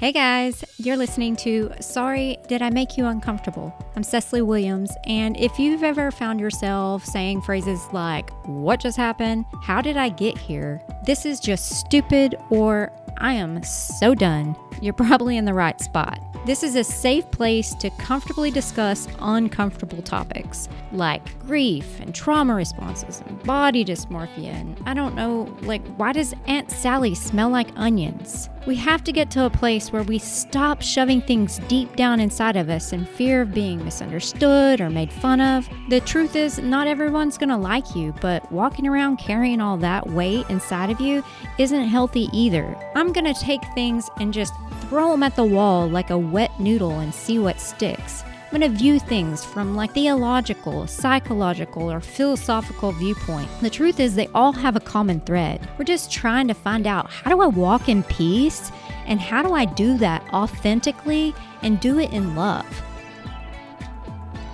Hey guys, you're listening to Sorry, Did I Make You Uncomfortable? I'm Cecily Williams, and if you've ever found yourself saying phrases like, What just happened? How did I get here? This is just stupid or I am so done. You're probably in the right spot. This is a safe place to comfortably discuss uncomfortable topics like grief and trauma responses and body dysmorphia. And I don't know, like, why does Aunt Sally smell like onions? We have to get to a place where we stop shoving things deep down inside of us in fear of being misunderstood or made fun of. The truth is, not everyone's gonna like you, but walking around carrying all that weight inside of you isn't healthy either. I'm gonna take things and just throw them at the wall like a wet noodle and see what sticks. I'm going to view things from like theological, psychological, or philosophical viewpoint. The truth is they all have a common thread. We're just trying to find out how do I walk in peace and how do I do that authentically and do it in love.